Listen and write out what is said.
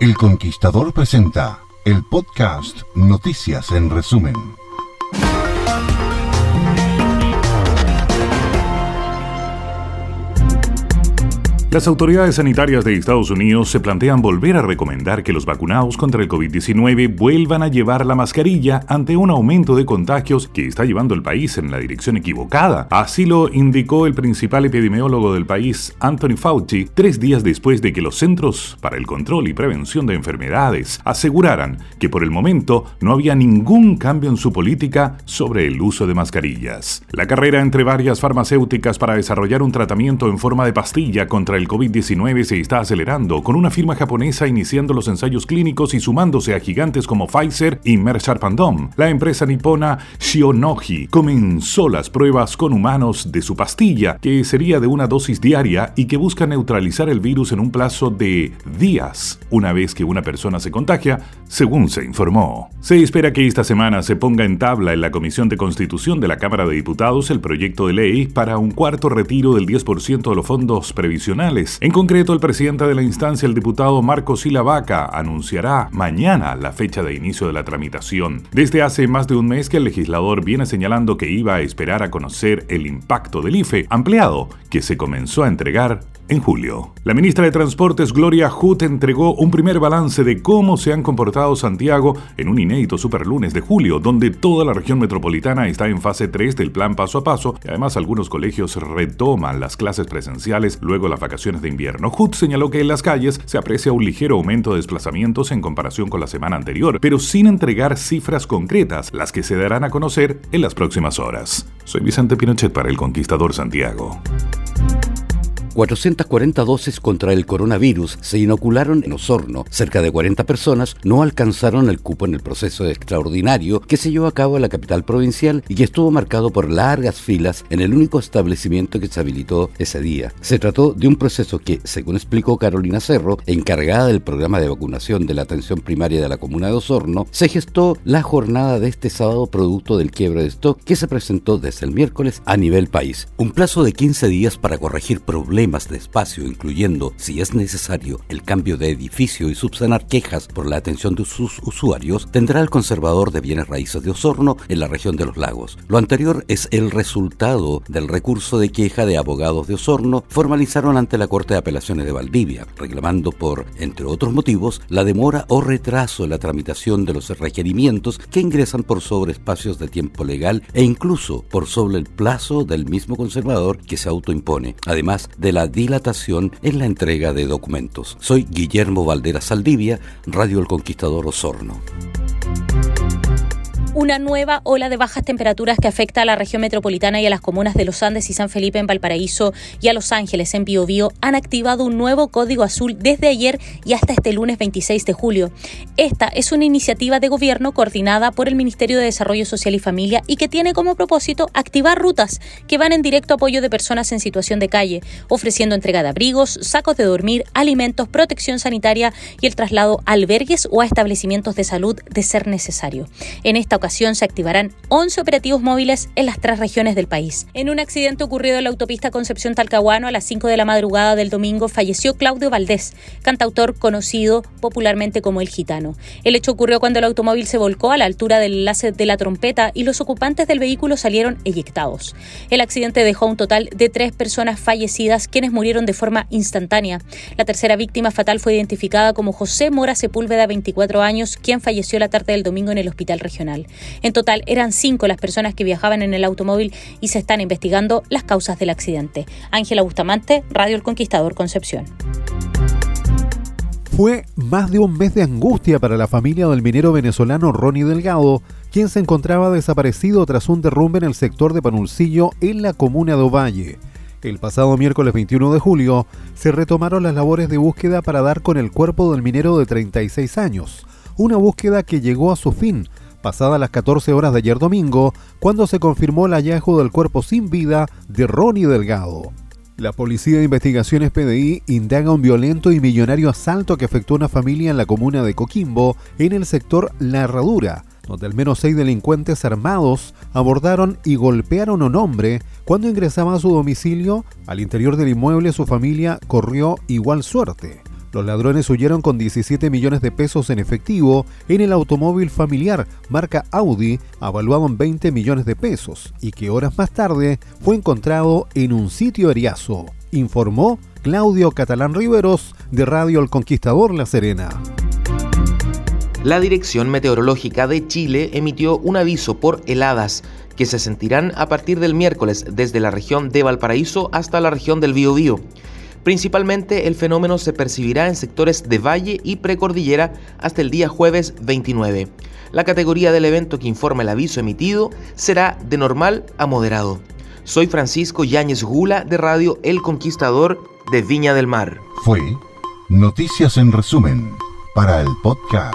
El Conquistador presenta el podcast Noticias en resumen. Las autoridades sanitarias de Estados Unidos se plantean volver a recomendar que los vacunados contra el COVID-19 vuelvan a llevar la mascarilla ante un aumento de contagios que está llevando el país en la dirección equivocada. Así lo indicó el principal epidemiólogo del país, Anthony Fauci, tres días después de que los Centros para el Control y Prevención de Enfermedades aseguraran que por el momento no había ningún cambio en su política sobre el uso de mascarillas. La carrera entre varias farmacéuticas para desarrollar un tratamiento en forma de pastilla contra el el COVID-19 se está acelerando, con una firma japonesa iniciando los ensayos clínicos y sumándose a gigantes como Pfizer y Merck Sharp La empresa nipona Shionogi comenzó las pruebas con humanos de su pastilla, que sería de una dosis diaria y que busca neutralizar el virus en un plazo de días, una vez que una persona se contagia, según se informó. Se espera que esta semana se ponga en tabla en la Comisión de Constitución de la Cámara de Diputados el proyecto de ley para un cuarto retiro del 10% de los fondos previsionales en concreto, el presidente de la instancia, el diputado Marco Silavaca, anunciará mañana la fecha de inicio de la tramitación. Desde hace más de un mes que el legislador viene señalando que iba a esperar a conocer el impacto del IFE ampliado que se comenzó a entregar en julio. La ministra de Transportes Gloria Hood entregó un primer balance de cómo se han comportado Santiago en un inédito superlunes de julio, donde toda la región metropolitana está en fase 3 del plan paso a paso y además algunos colegios retoman las clases presenciales luego las vacaciones de invierno. Hood señaló que en las calles se aprecia un ligero aumento de desplazamientos en comparación con la semana anterior, pero sin entregar cifras concretas, las que se darán a conocer en las próximas horas. Soy Vicente Pinochet para El Conquistador Santiago. 440 dosis contra el coronavirus se inocularon en Osorno. Cerca de 40 personas no alcanzaron el cupo en el proceso extraordinario que se llevó a cabo en la capital provincial y que estuvo marcado por largas filas en el único establecimiento que se habilitó ese día. Se trató de un proceso que, según explicó Carolina Cerro, encargada del programa de vacunación de la atención primaria de la comuna de Osorno, se gestó la jornada de este sábado producto del quiebre de stock que se presentó desde el miércoles a nivel país. Un plazo de 15 días para corregir problemas de espacio, incluyendo, si es necesario, el cambio de edificio y subsanar quejas por la atención de sus usuarios, tendrá el conservador de bienes raíces de Osorno en la región de los lagos. Lo anterior es el resultado del recurso de queja de abogados de Osorno formalizaron ante la Corte de Apelaciones de Valdivia, reclamando por, entre otros motivos, la demora o retraso en la tramitación de los requerimientos que ingresan por sobre espacios de tiempo legal e incluso por sobre el plazo del mismo conservador que se autoimpone, además de la dilatación en la entrega de documentos. Soy Guillermo Valdera Saldivia, Radio El Conquistador Osorno una nueva ola de bajas temperaturas que afecta a la región metropolitana y a las comunas de Los Andes y San Felipe en Valparaíso y a Los Ángeles en Biobío han activado un nuevo código azul desde ayer y hasta este lunes 26 de julio. Esta es una iniciativa de gobierno coordinada por el Ministerio de Desarrollo Social y Familia y que tiene como propósito activar rutas que van en directo apoyo de personas en situación de calle, ofreciendo entrega de abrigos, sacos de dormir, alimentos, protección sanitaria y el traslado a albergues o a establecimientos de salud de ser necesario. En esta se activarán 11 operativos móviles en las tres regiones del país. En un accidente ocurrido en la autopista Concepción Talcahuano a las 5 de la madrugada del domingo falleció Claudio Valdés, cantautor conocido popularmente como El Gitano. El hecho ocurrió cuando el automóvil se volcó a la altura del enlace de la trompeta y los ocupantes del vehículo salieron eyectados. El accidente dejó un total de tres personas fallecidas, quienes murieron de forma instantánea. La tercera víctima fatal fue identificada como José Mora Sepúlveda, 24 años, quien falleció la tarde del domingo en el hospital regional. En total eran cinco las personas que viajaban en el automóvil y se están investigando las causas del accidente. Ángela Bustamante, Radio El Conquistador Concepción. Fue más de un mes de angustia para la familia del minero venezolano Ronnie Delgado, quien se encontraba desaparecido tras un derrumbe en el sector de Panulcillo en la comuna de Ovalle. El pasado miércoles 21 de julio se retomaron las labores de búsqueda para dar con el cuerpo del minero de 36 años, una búsqueda que llegó a su fin pasadas las 14 horas de ayer domingo, cuando se confirmó el hallazgo del cuerpo sin vida de Ronnie Delgado. La Policía de Investigaciones PDI indaga un violento y millonario asalto que afectó a una familia en la comuna de Coquimbo, en el sector La Herradura, donde al menos seis delincuentes armados abordaron y golpearon a un hombre cuando ingresaba a su domicilio. Al interior del inmueble su familia corrió igual suerte. Los ladrones huyeron con 17 millones de pesos en efectivo en el automóvil familiar marca Audi, avaluado en 20 millones de pesos, y que horas más tarde fue encontrado en un sitio eriazo, informó Claudio Catalán Riveros de Radio El Conquistador La Serena. La Dirección Meteorológica de Chile emitió un aviso por heladas que se sentirán a partir del miércoles desde la región de Valparaíso hasta la región del Biobío. Principalmente el fenómeno se percibirá en sectores de valle y precordillera hasta el día jueves 29. La categoría del evento que informa el aviso emitido será de normal a moderado. Soy Francisco Yáñez Gula de Radio El Conquistador de Viña del Mar. Fue Noticias en resumen para el podcast.